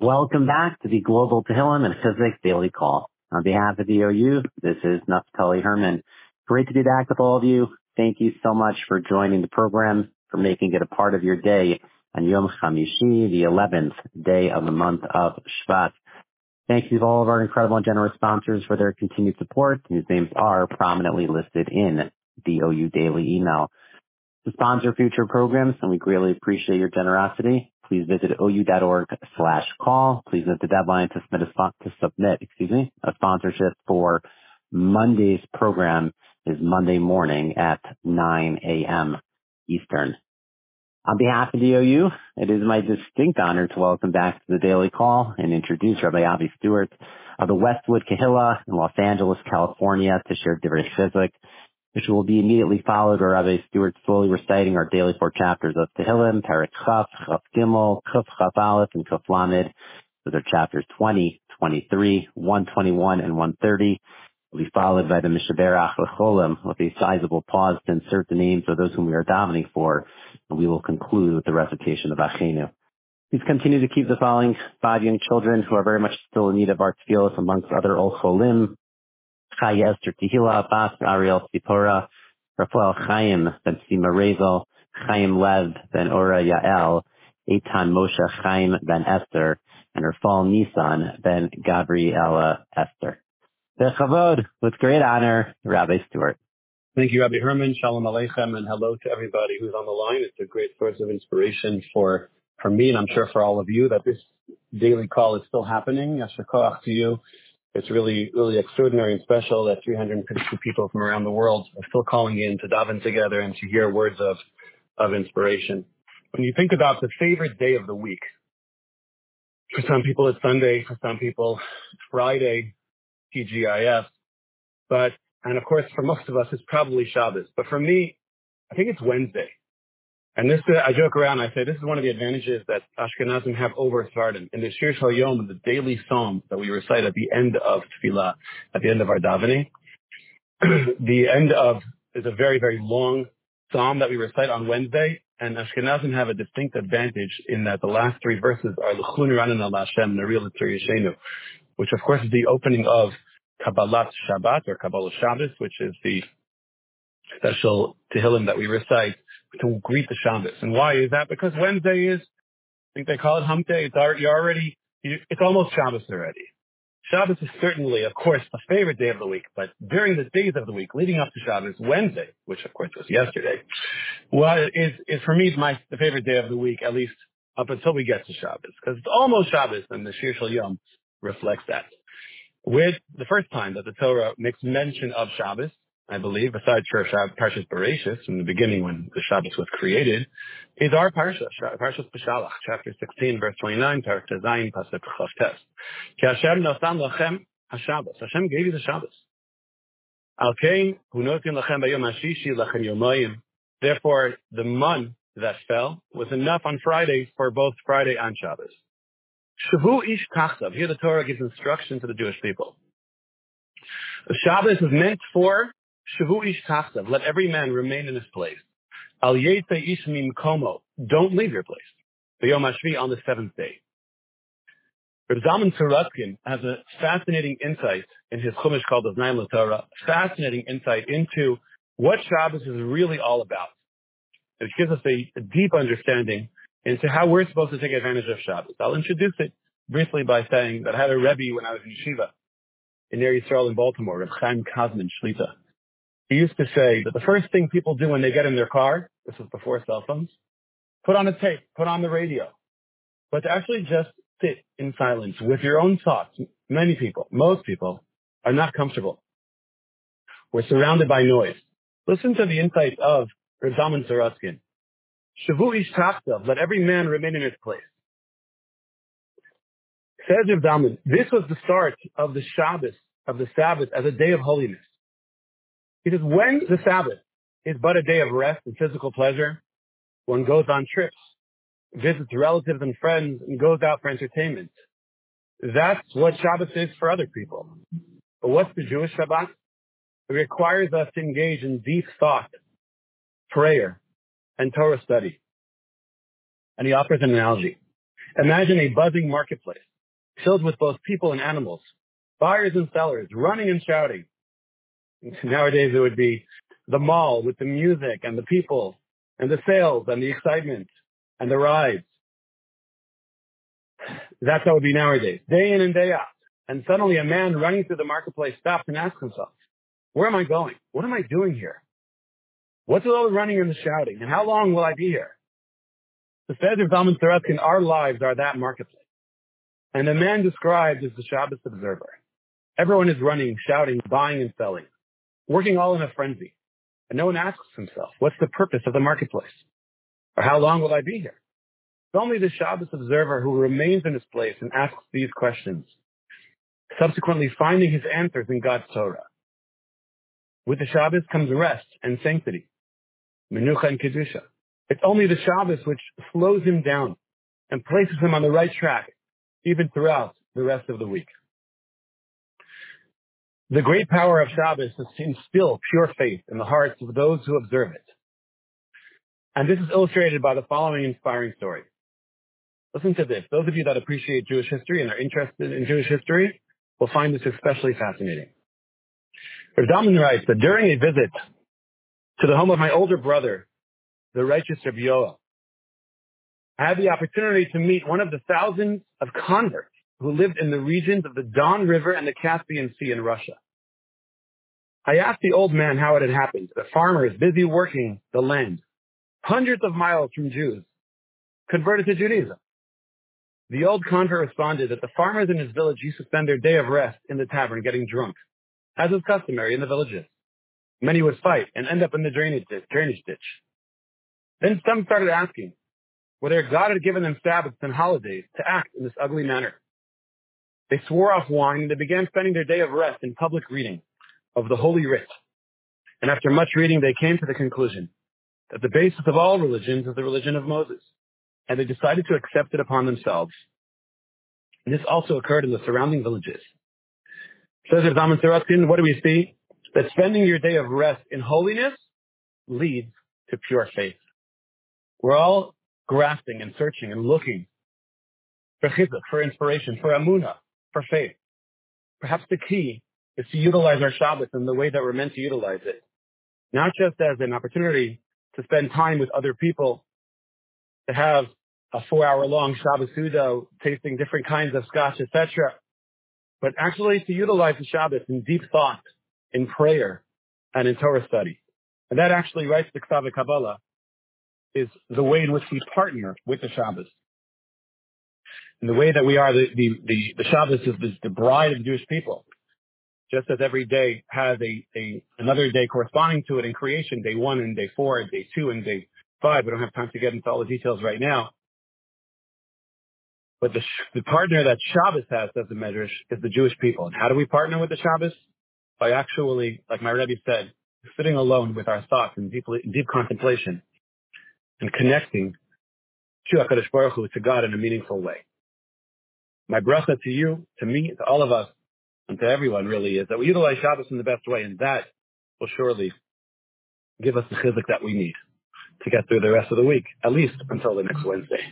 Welcome back to the Global Tehillim and Chizuk Daily Call. On behalf of the OU, this is Naftali Herman. Great to be back with all of you. Thank you so much for joining the program, for making it a part of your day on Yom Chamishi, the 11th day of the month of Shvat. Thank you to all of our incredible and generous sponsors for their continued support, whose names are prominently listed in the OU Daily email. To sponsor future programs, and we greatly appreciate your generosity, please visit ou.org slash call. Please note the deadline to submit, a, spot, to submit, excuse me, a sponsorship for Monday's program is Monday morning at 9 a.m. Eastern. On behalf of the OU, it is my distinct honor to welcome back to the Daily Call and introduce Rabbi Avi Stewart of the Westwood Kehillah in Los Angeles, California, to share Divrei Chizuk, which will be immediately followed by Rabbi Stewart slowly reciting our daily four chapters of Tehillim, Perek Chaf, Chaf Gimel, Kuf Chaf Aleph, and Kuf Lamed. Those are chapters 20, 23, 121, and 130 will be followed by the Mishaberach Lecholim with a sizable pause to insert the names of those whom we are davening for, and we will conclude with the recitation of Achenu. Please continue to keep the following five young children who are very much still in need of our tefillos amongst other Ol Cholim, Chaya Esther Tehila, Bas Ariel Sipora, Rafael Chaim Ben Sima Rezel, Chaim Lev Ben Ora Yael, Eitan Moshe Chaim Ben Esther, and Rafal Nisan Ben Gabriela Esther. Bechavod, with great honor, Rabbi Stewart. Thank you, Rabbi Herman. Shalom Aleichem, and hello to everybody who's on the line. It's a great source of inspiration for, for me, and I'm sure for all of you, that this daily call is still happening. Yashar to you. It's really, really extraordinary and special that 352 people from around the world are still calling in to daven together and to hear words of, of inspiration. When you think about the favorite day of the week, for some people it's Sunday, for some people Friday, TGIF. But, and of course, for most of us, it's probably Shabbos. But for me, I think it's Wednesday. And this, I joke around. I say this is one of the advantages that Ashkenazim have over Sephardim. In the Shir Shal Yom, the daily psalm that we recite at the end of Tefillah, at the end of our davening, the end of is a very very long psalm that we recite on Wednesday. And Ashkenazim have a distinct advantage in that the last three verses are L'chun Ranan al Hashem Naril Yishenu, which of course is the opening of Kabbalat Shabbat or Kabbalah Shabbos, which is the special Tehillim that we recite to greet the Shabbos. And why is that? Because Wednesday is, I think they call it Hump Day. It's already, you're already it's almost Shabbos already. Shabbos is certainly, of course, a favorite day of the week, but during the days of the week leading up to Shabbos, Wednesday, which of course was yesterday, well, is, is for me my the favorite day of the week, at least up until we get to Shabbos, because it's almost Shabbos and the Shir Shal Yom reflects that. With the first time that the Torah makes mention of Shabbos, I believe, besides Parshas Bereshis, in the beginning when the Shabbos was created, is our Parsha, Parshas Beshalach, chapter 16, verse 29, Parak Tezayin, Pasuk Chavtes. Ki Hashem nosan lachem HaShabbos. Hashem gave you the Shabbos. Al kein hu notin lachem bayom hashishi lachem yomayim. Therefore, the mun that fell was enough on Friday for both Friday and Shabbos. Shavu ish tachtav. Here the Torah gives instruction to the Jewish people. The Shabbos is meant for Shavu ish. Let every man remain in his place. Al yete ish komo. Don't leave your place. The Yom HaShvi on the seventh day. Reb Zalman has a fascinating insight in his Chumash called the Znaim Torah. Fascinating insight into what Shabbos is really all about. It gives us a, a deep understanding into how we're supposed to take advantage of Shabbos. I'll introduce it briefly by saying that I had a Rebbe when I was in Yeshiva in Ner Yisrael in Baltimore, Reb Chaim Kazman Shlita. He used to say that the first thing people do when they get in their car, this was before cell phones, put on a tape, put on the radio. But to actually just sit in silence with your own thoughts, many people, most people, are not comfortable. We're surrounded by noise. Listen to the insight of Reb Zalman Sorotzkin. Shavu ish let every man remain in his place. Says Reb Zalman, this was the start of the Shabbos, of the Sabbath, as a day of holiness. He says, when the Sabbath is but a day of rest and physical pleasure, one goes on trips, visits relatives and friends, and goes out for entertainment. That's what Shabbos is for other people. But what's the Jewish Shabbat? It requires us to engage in deep thought, prayer, and Torah study. And he offers an analogy. Imagine a buzzing marketplace filled with both people and animals, buyers and sellers, running and shouting. Nowadays it would be the mall with the music and the people and the sales and the excitement and the rides. That's how it would be nowadays, day in and day out. And suddenly a man running through the marketplace stops and asks himself, where am I going? What am I doing here? What's with all the running and the shouting? And how long will I be here? The of Zalman Sorotzkin, our lives are that marketplace. And the man described is the Shabbos observer. Everyone is running, shouting, buying and selling, working all in a frenzy. And no one asks himself, what's the purpose of the marketplace? Or how long will I be here? It's only the Shabbos observer who remains in his place and asks these questions, subsequently finding his answers in God's Torah. With the Shabbos comes rest and sanctity, menucha and kedusha. It's only the Shabbos which slows him down and places him on the right track, even throughout the rest of the week. The great power of Shabbos is to instill pure faith in the hearts of those who observe it. And this is illustrated by the following inspiring story. Listen to this. Those of you that appreciate Jewish history and are interested in Jewish history will find this especially fascinating. Rav Zalman writes that during a visit to the home of my older brother, the righteous Rabbi Yoel, I had the opportunity to meet one of the thousands of converts who lived in the regions of the Don River and the Caspian Sea in Russia. I asked the old man how it had happened. The farmer is busy working the land, hundreds of miles from Jews, converted to Judaism. The old convert responded that the farmers in his village used to spend their day of rest in the tavern getting drunk, as is customary in the villages. Many would fight and end up in the drainage ditch. Drainage ditch. Then some started asking whether God had given them Sabbaths and holidays to act in this ugly manner. They swore off wine and they began spending their day of rest in public reading of the Holy Writ. And after much reading, they came to the conclusion that the basis of all religions is the religion of Moses. And they decided to accept it upon themselves. And this also occurred in the surrounding villages. Says Zalman Sorotzkin, what do we see? That spending your day of rest in holiness leads to pure faith. We're all grasping and searching and looking for chizuk, for inspiration, for amuna, for faith. Perhaps the key is to utilize our Shabbos in the way that we're meant to utilize it. Not just as an opportunity to spend time with other people, to have a four hour long Shabbos Sudo, tasting different kinds of scotch, etc. But actually to utilize the Shabbos in deep thought, in prayer, and in Torah study. And that actually writes the Ksav Kabbalah is the way in which we partner with the Shabbos in the way that we are the, the, the, the Shabbos is the, the bride of the Jewish people. Just as every day has a, a another day corresponding to it in creation, day one and day four and day two and day five. We don't have time to get into all the details right now. But the, the partner that Shabbos has as a medrash is the Jewish people. And how do we partner with the Shabbos? By actually, like my Rebbe said, sitting alone with our thoughts in deep, deep contemplation and connecting to HaKadosh Baruch Hu, to God in a meaningful way my bracha to you, to me, to all of us, and to everyone really is that we utilize Shabbos in the best way, and that will surely give us the chizuk that we need to get through the rest of the week, at least until the next Wednesday.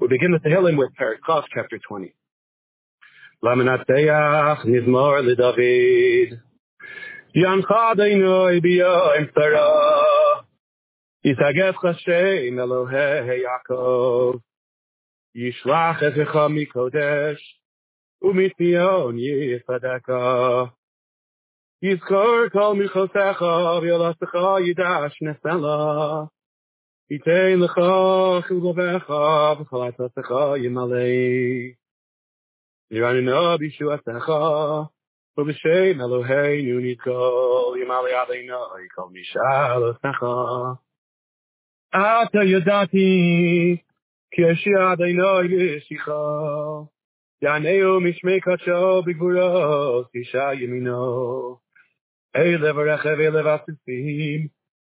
We begin the Tehillim with Perikov, chapter 20. Mizmor leDavid. Tzara. Chashem Elohei Yaakov. ישלח עזרך מקודש, ומציון יפדקה. יזכור כל מחוזך, וילסך ידש נסלה. ייתן לך חלבך, וכל עצתך ימלא. ירננו בישועתך, ובשם אלוהינו נתגול, ימלא עלינו כל משאלתך. אתה ידעתי, כי ישיע אדוני ישיחו. יענהו משמי קדשו בגבורות, אישה ימינו. אלה ורכב אלה והסוסים,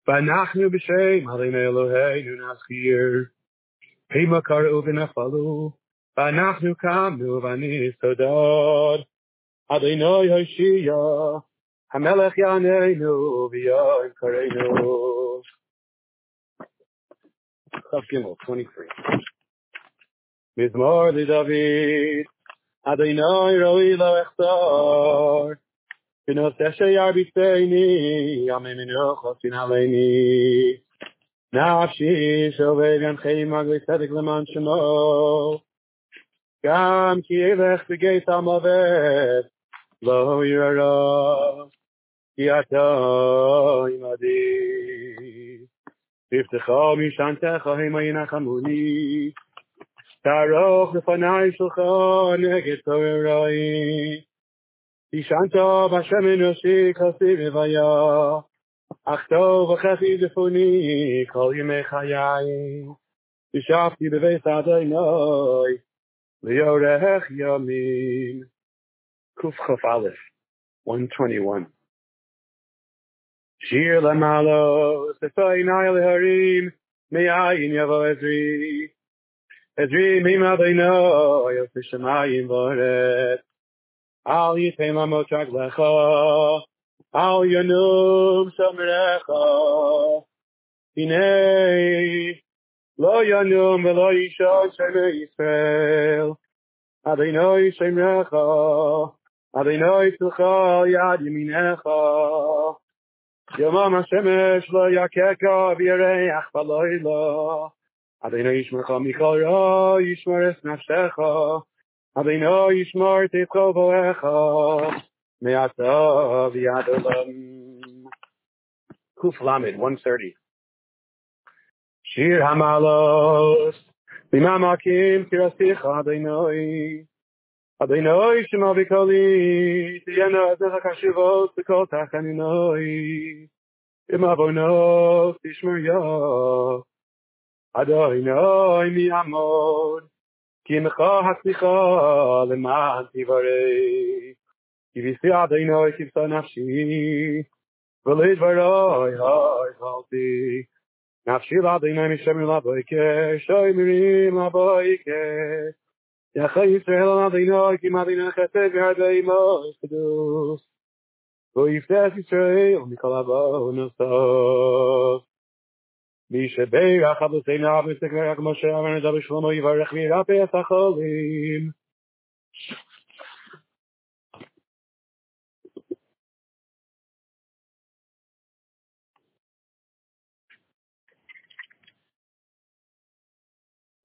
ואנחנו בשם הרימי אלוהינו נזכיר. המה קראו ונפלו, ואנחנו קמנו ונסתודד. אדוני הושיע, המלך יעננו ויום קראנו. Chaf Gimel, 23. מזמור לדוד, אדוני רואי לו אחתור, בנושא שירביצני, ימי מנוחו תנהלני. נפשי שובב ינחי מגלי צדק למען שמו, גם כי ילך בגית המוות, לא ירא, כי אתה עמדי. תפתחו משענתך המה ינחמוני, תערוך לפניי שלך נגד תוררוי. תשענת בשם אנושי כסי רוויה, אך טוב וחכי זפוני כל ימי חיי. ישבתי בבית אדוני, ליורך ימים. קכ"א, 121. Shir lamalo, sefai nai leharim, meyayin yavo ezri. Ezri mim adayno, yos mishamayim voret. Al yitem amo chak lecho, al yonum samrecho. Hinei, lo yonum velo yisho shemei Yisrael. Adayno yishem recho, adayno yitzucho yad yiminecho. יומם השמש לא יככה וירח בלילה. אדוני ישמרך מכל רע, ישמר את נפשך. אדוני ישמור תתך בואך, מעתה ויד עולם. ק"ל, 130. שיר המעלות, במעמקים קרסיך אבי נוי שמר בקולי, תהיינו עדיך הקשיבות בכל תח אני נוי, אם אבוי נוף תשמר יוף, אדוי נוי מי עמוד, כי מכו הצליחו למען תיברי, כי ביסי אבי נוי כבשו נפשי, ולדברוי הוי חלתי, נפשי לאבי נוי משמר לבויקה, שוי מירים לבויקה, יחי ישראל על אדוני, כי מדינה חסד והרבה עמו קדוש. ויפתח ישראל מכל הבא נוסף. מי שברך אבותינו וסגר כמו שאמר נדע בשלמה יברך וירפא את החולים.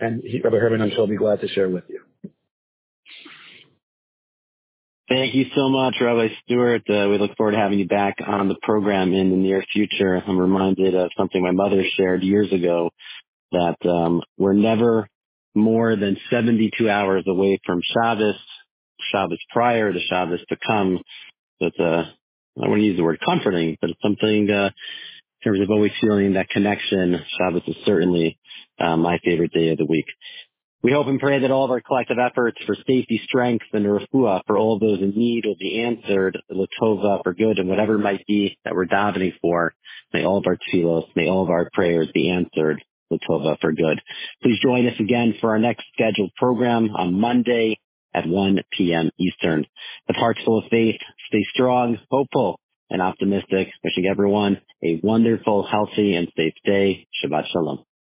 And he, Rabbi Herman, I'm sure will be glad to share with you. Thank you so much, Rabbi Stewart. Uh, we look forward to having you back on the program in the near future. I'm reminded of something my mother shared years ago that um, we're never more than 72 hours away from Shabbos, Shabbos prior to Shabbos to come. So it's a, I want to use the word comforting, but it's something uh, in terms of always feeling that connection. Shabbos is certainly uh, my favorite day of the week. We hope and pray that all of our collective efforts for safety, strength, and refuah for all those in need will be answered, latova, for good, and whatever it might be that we're davening for. May all of our tefillos, may all of our prayers be answered, latova, for good. Please join us again for our next scheduled program on Monday at 1 p.m. Eastern. With hearts full of faith, stay strong, hopeful, and optimistic. Wishing everyone a wonderful, healthy, and safe day. Shabbat Shalom.